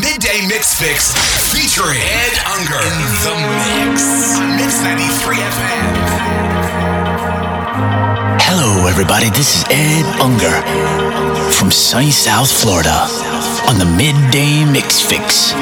midday mix fix featuring Ed Unger in the mix on Mix 93 FM. Hello, everybody. This is Ed Unger from sunny South Florida on the midday mix fix.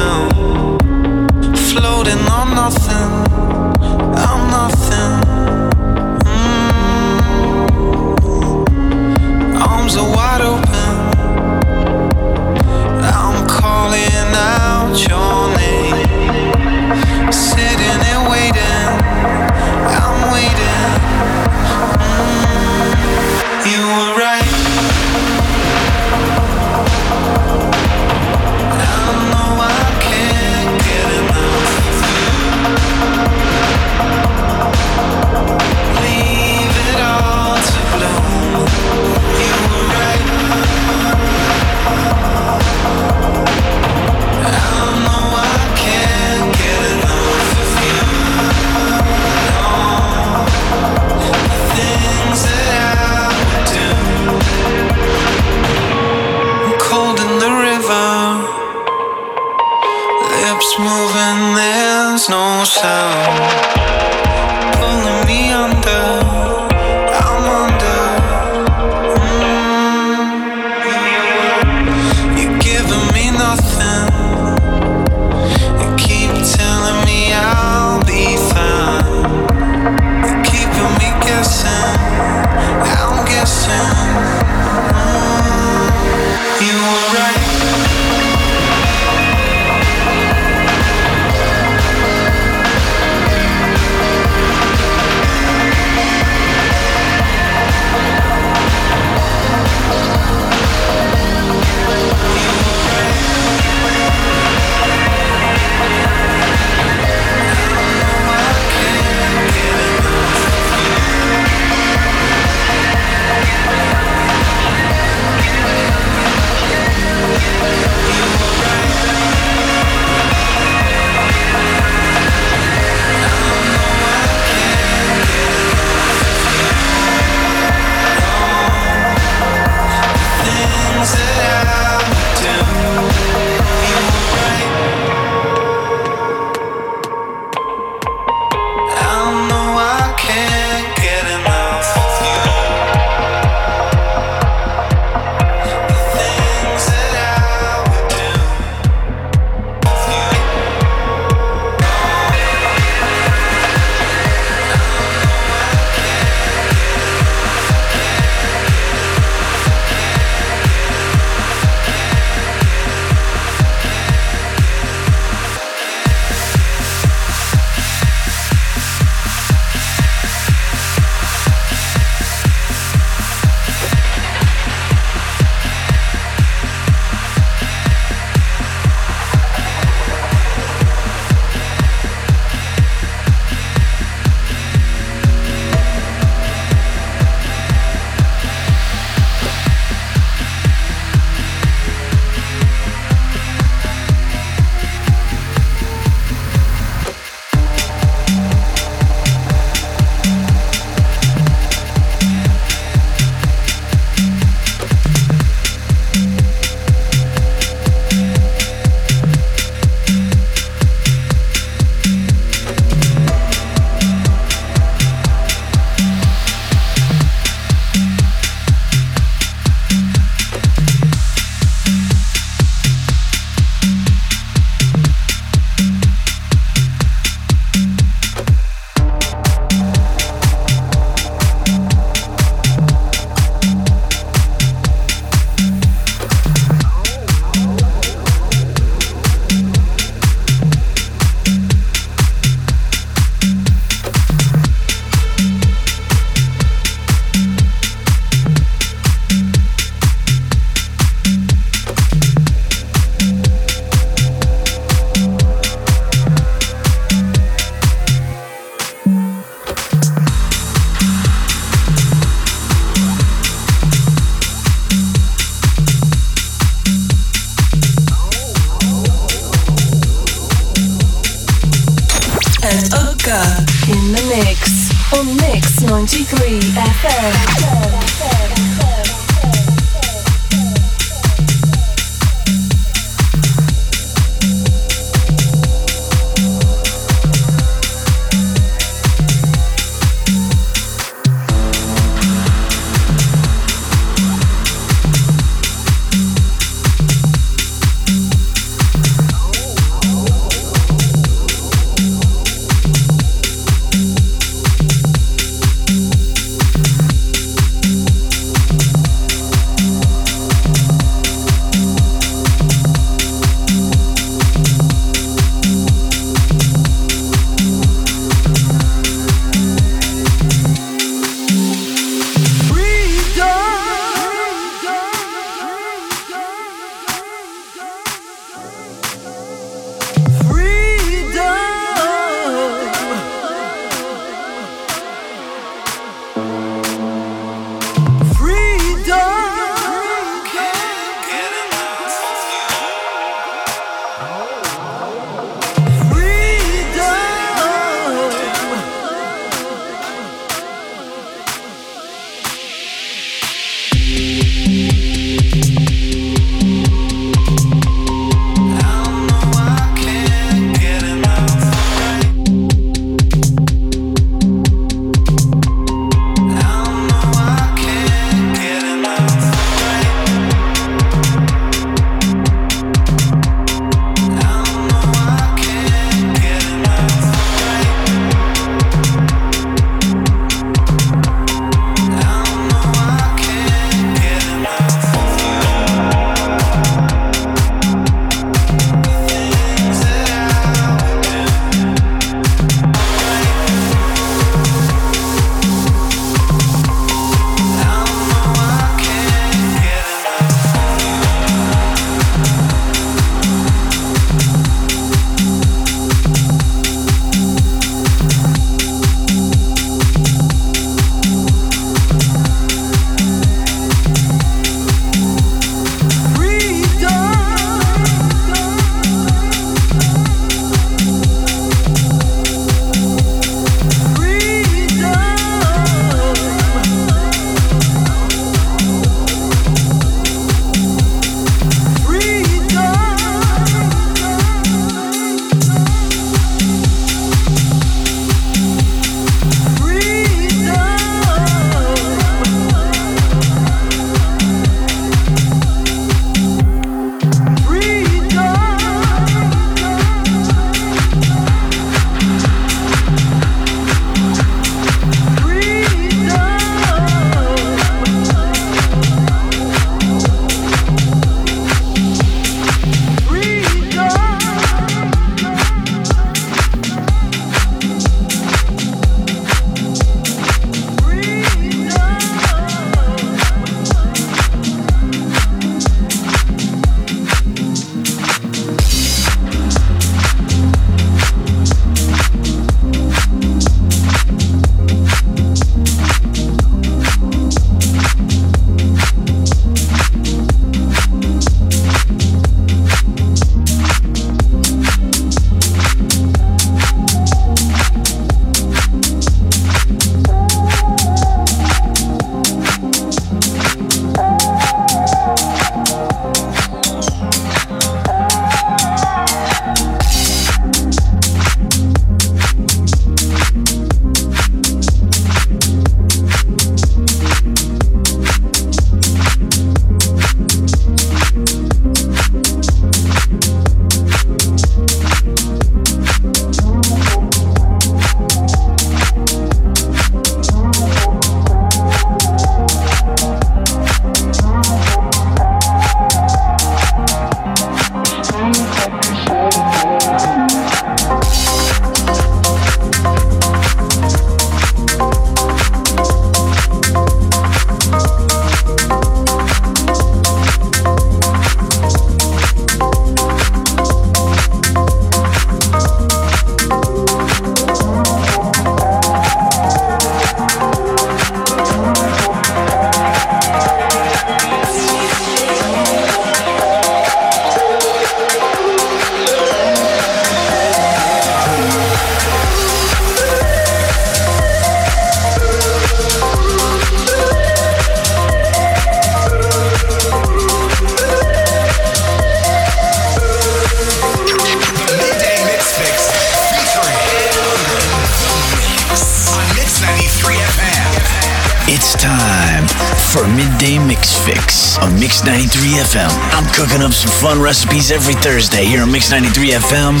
93FM. I'm cooking up some fun recipes every Thursday here on Mix 93FM,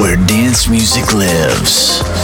where dance music lives.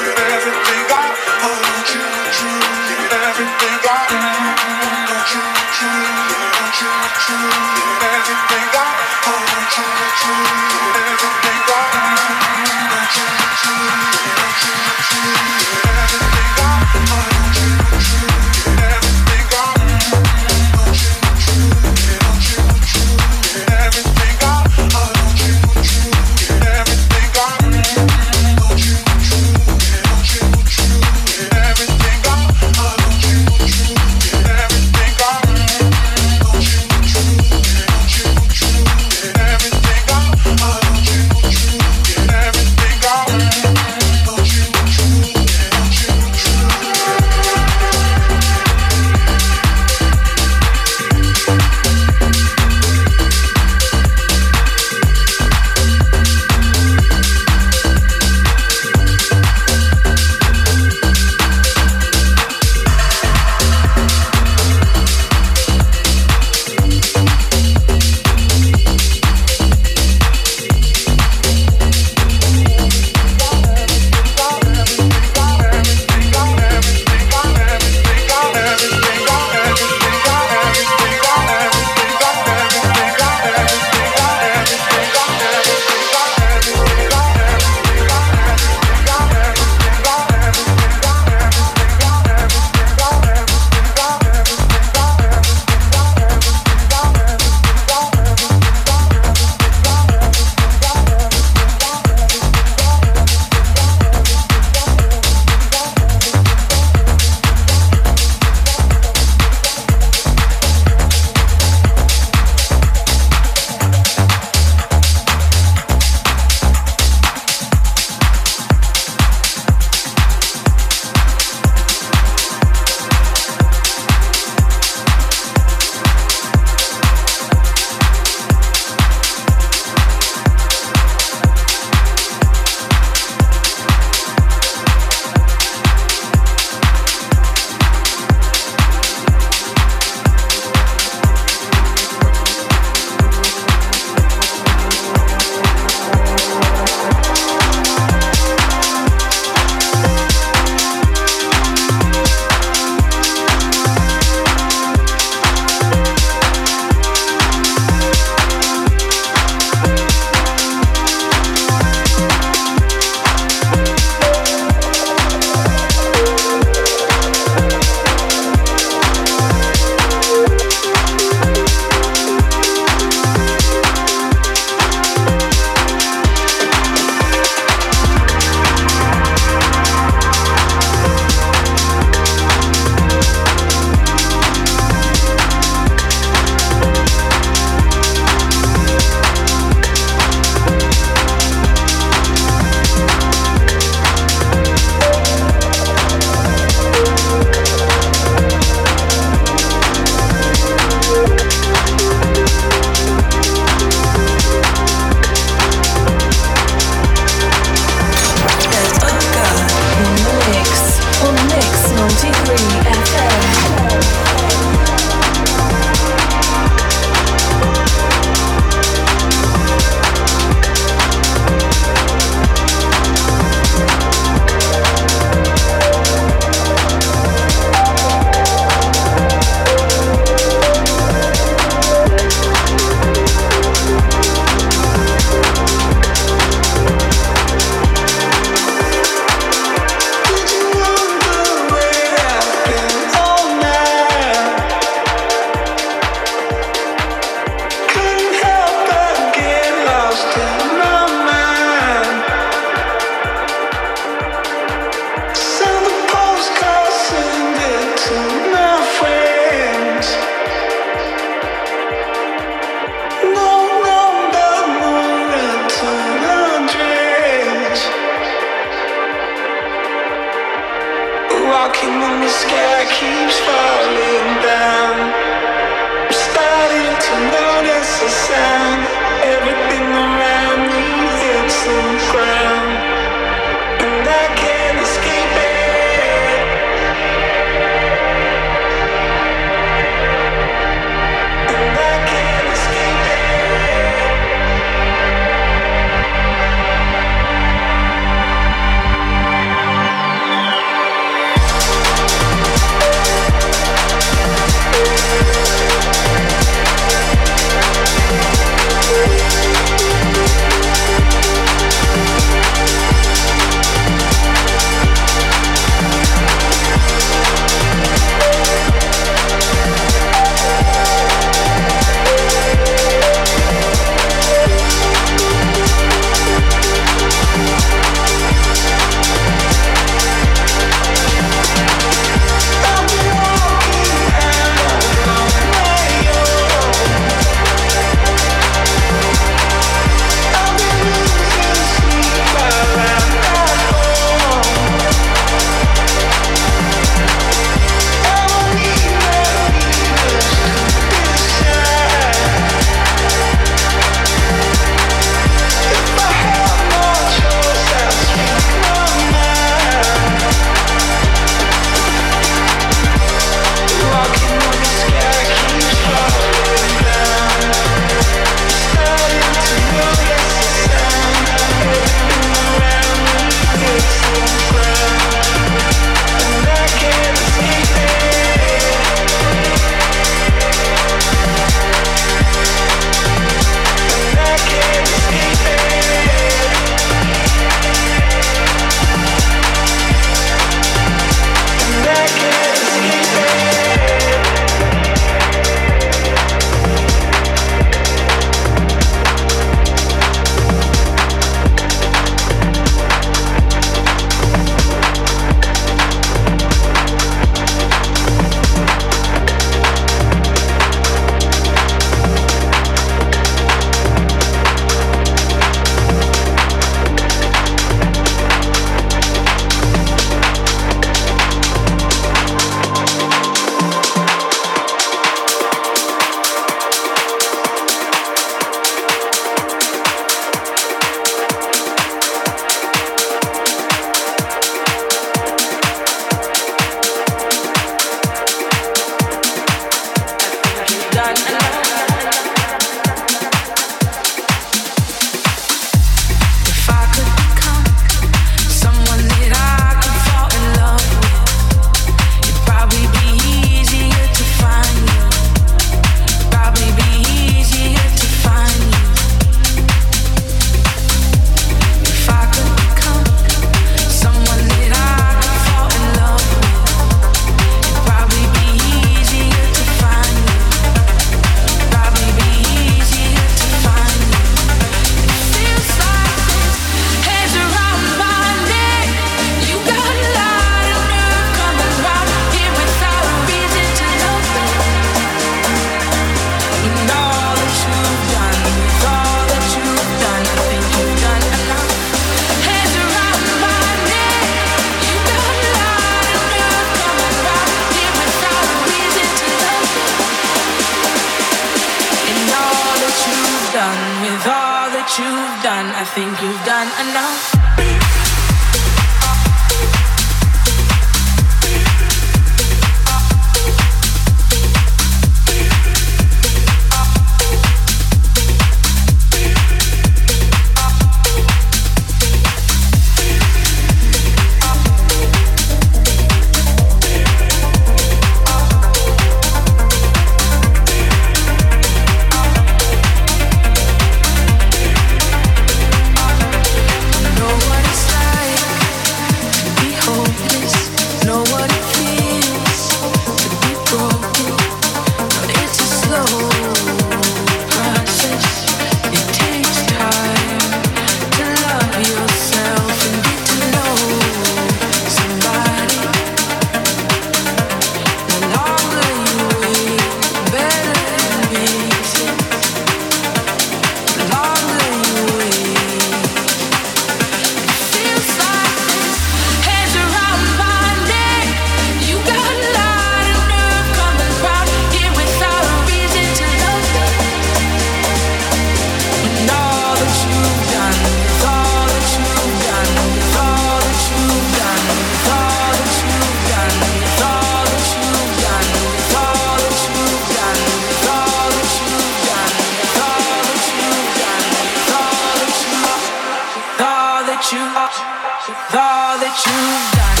all that you've done.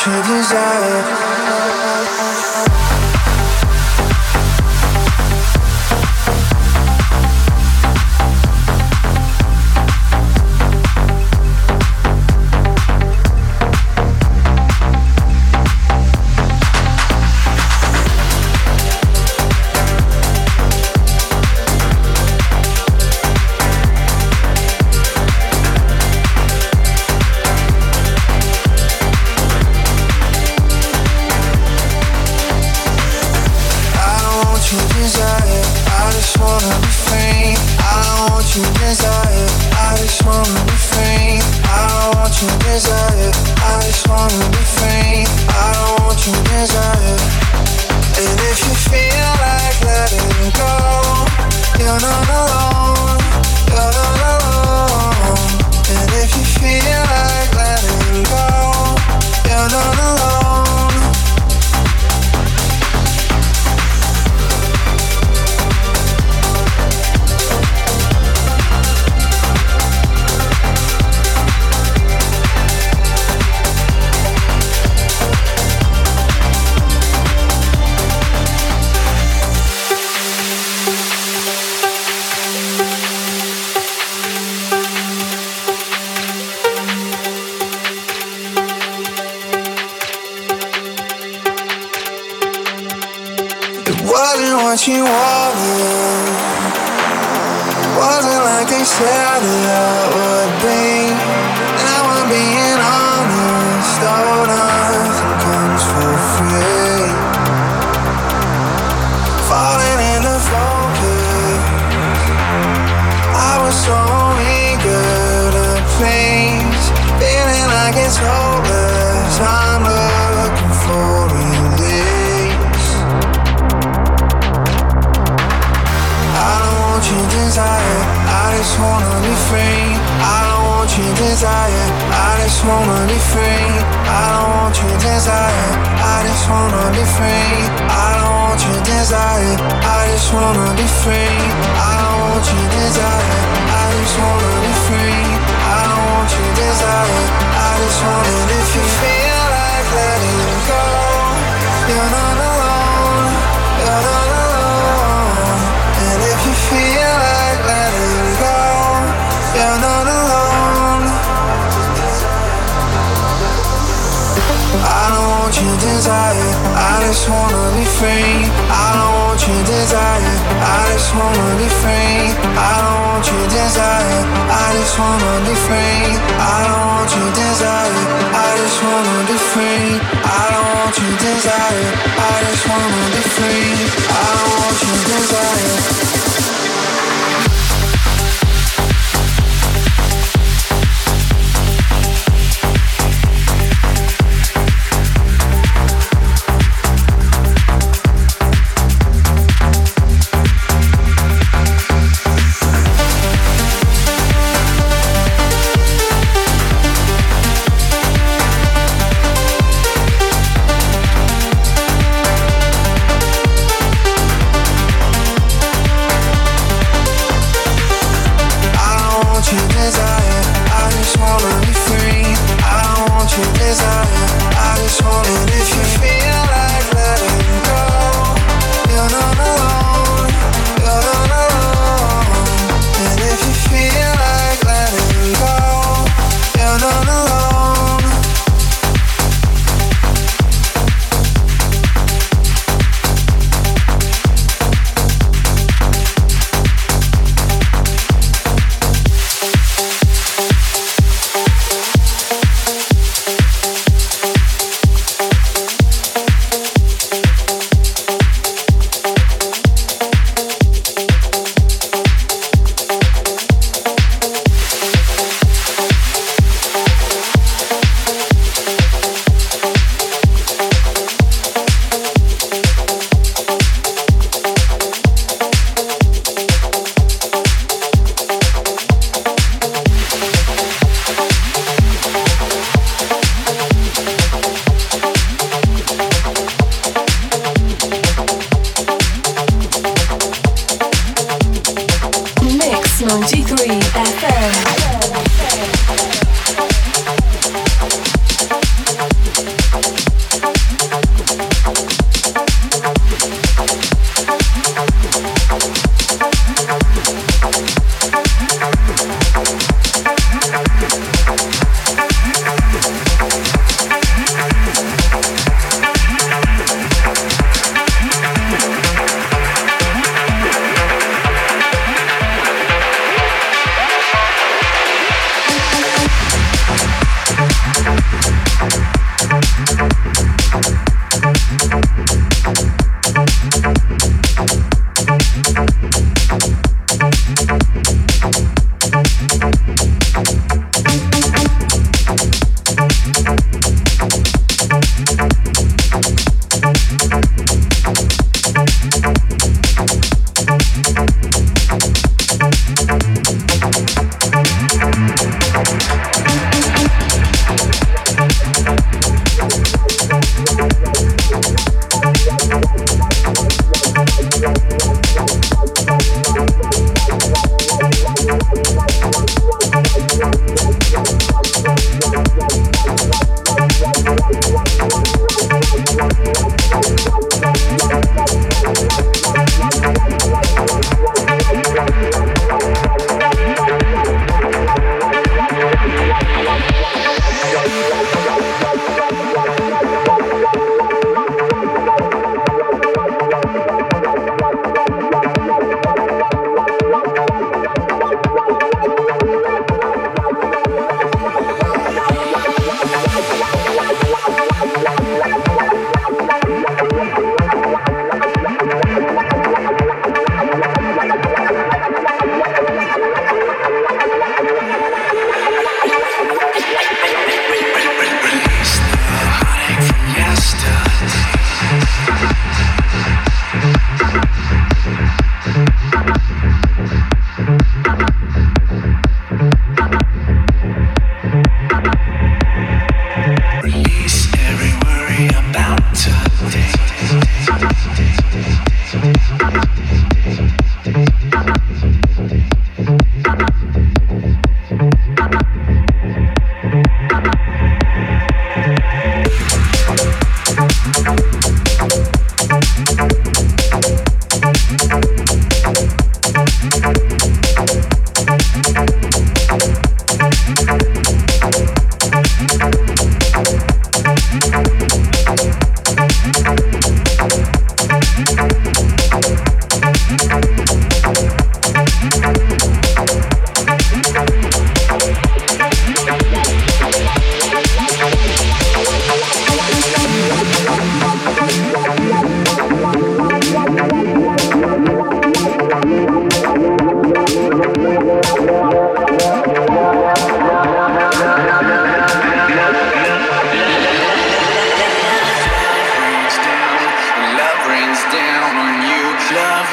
true desire. Desire. I just wanna be free. I don't want your desire. I just wanna be free. I don't want your desire. I just wanna be free. I don't want your desire. I just wanna. If you feel like letting go, you're not just wanna be free. I don't want your desire. I just wanna be free. I don't want your desire. I just wanna be free. I don't want your desire. I just wanna be free. I don't want your desire. I just wanna be free. I don't want your desire.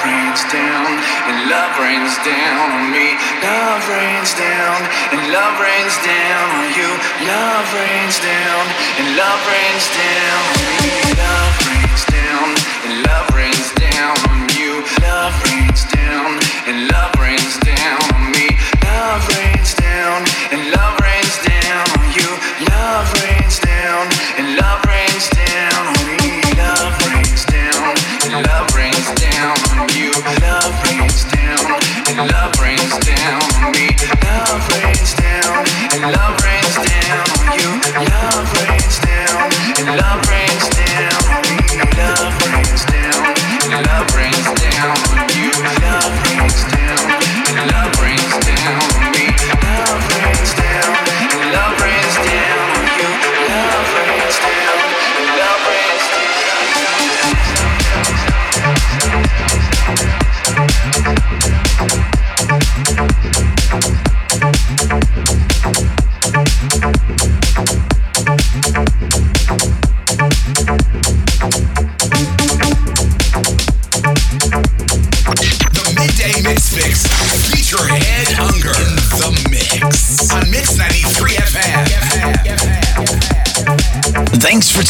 rains down, and love rains down on me. Love rains down, and love rains down on you. Love rains down, and love rains down on me. Love rains down, and love rains down on you. Love rains down, and love rains down on me. Love rains down, and love.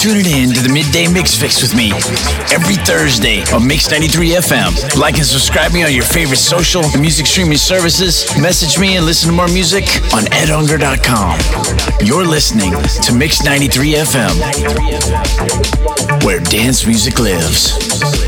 tuning in to the Midday Mix Fix with me every Thursday on Mix 93 FM. Like and subscribe me on your favorite social and music streaming services. Message me and listen to more music on edunger.com. You're listening to Mix 93 FM, where dance music lives.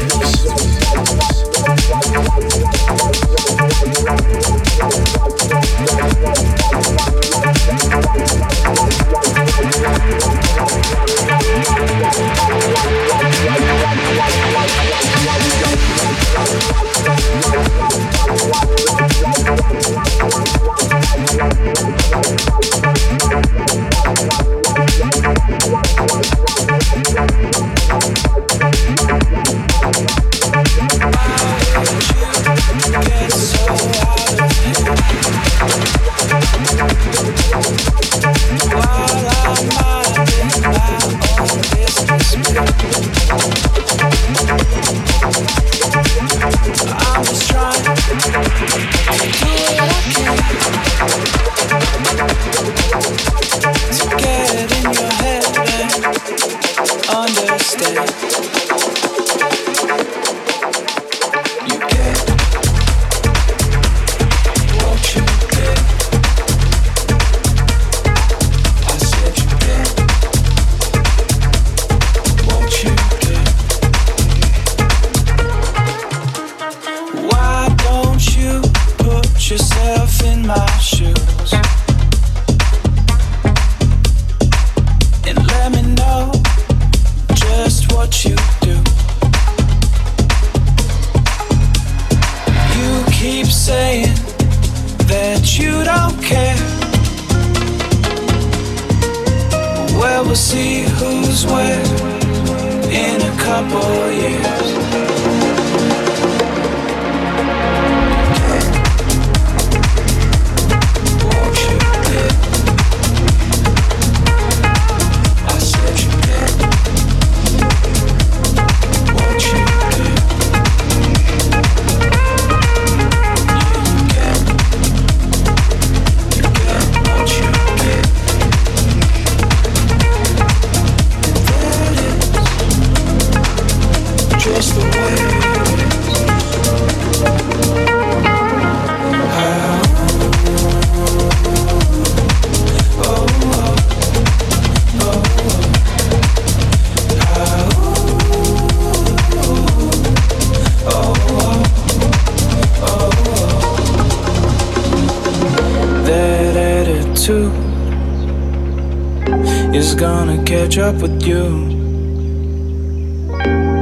gonna catch up with you.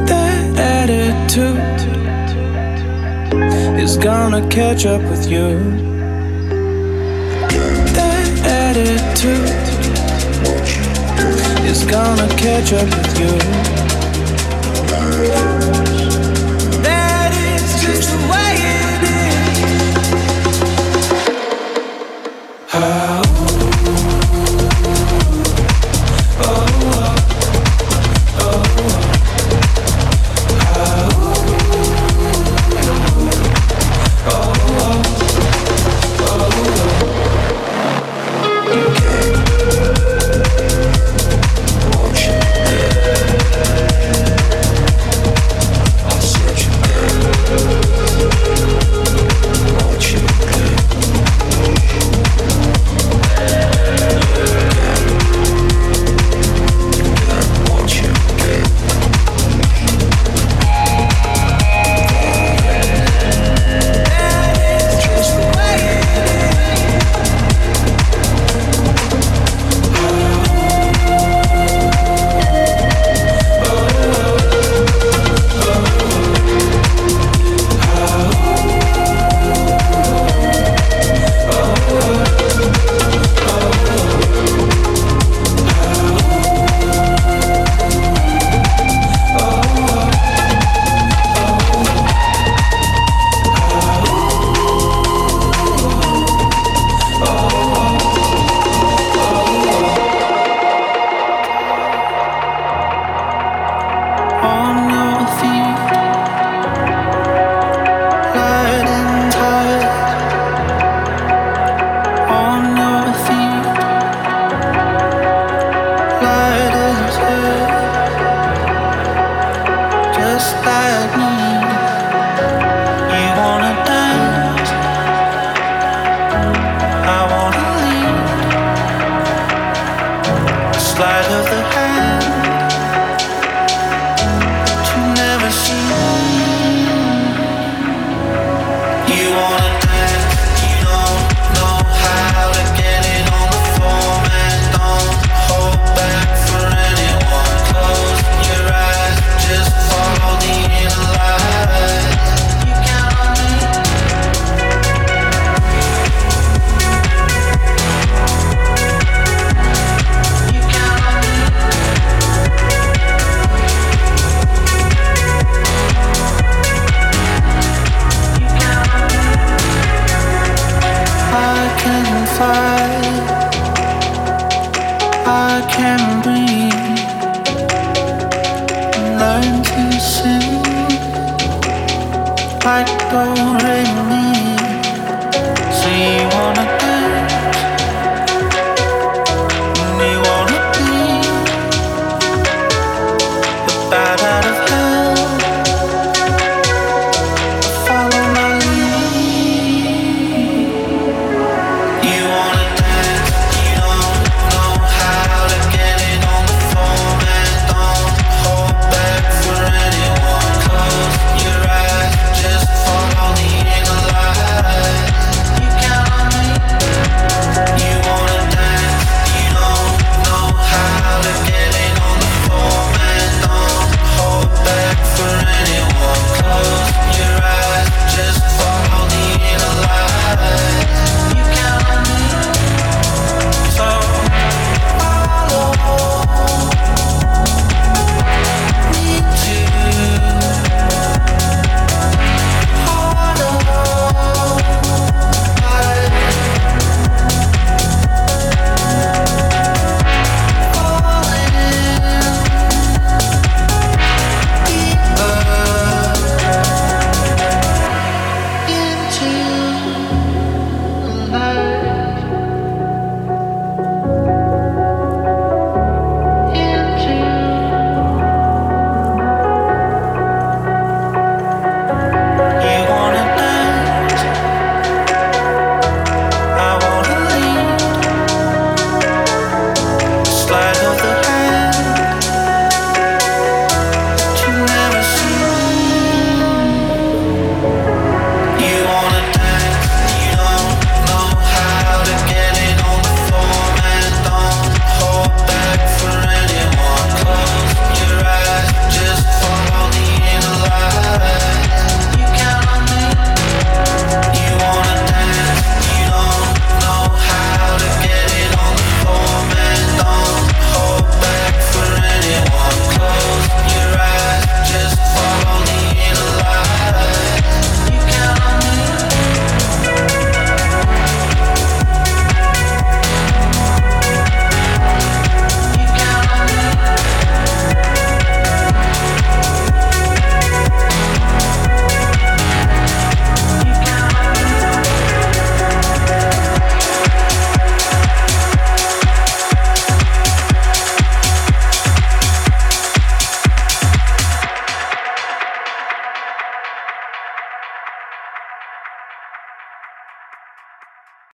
That attitude is gonna catch up with you. That attitude is gonna catch up with you.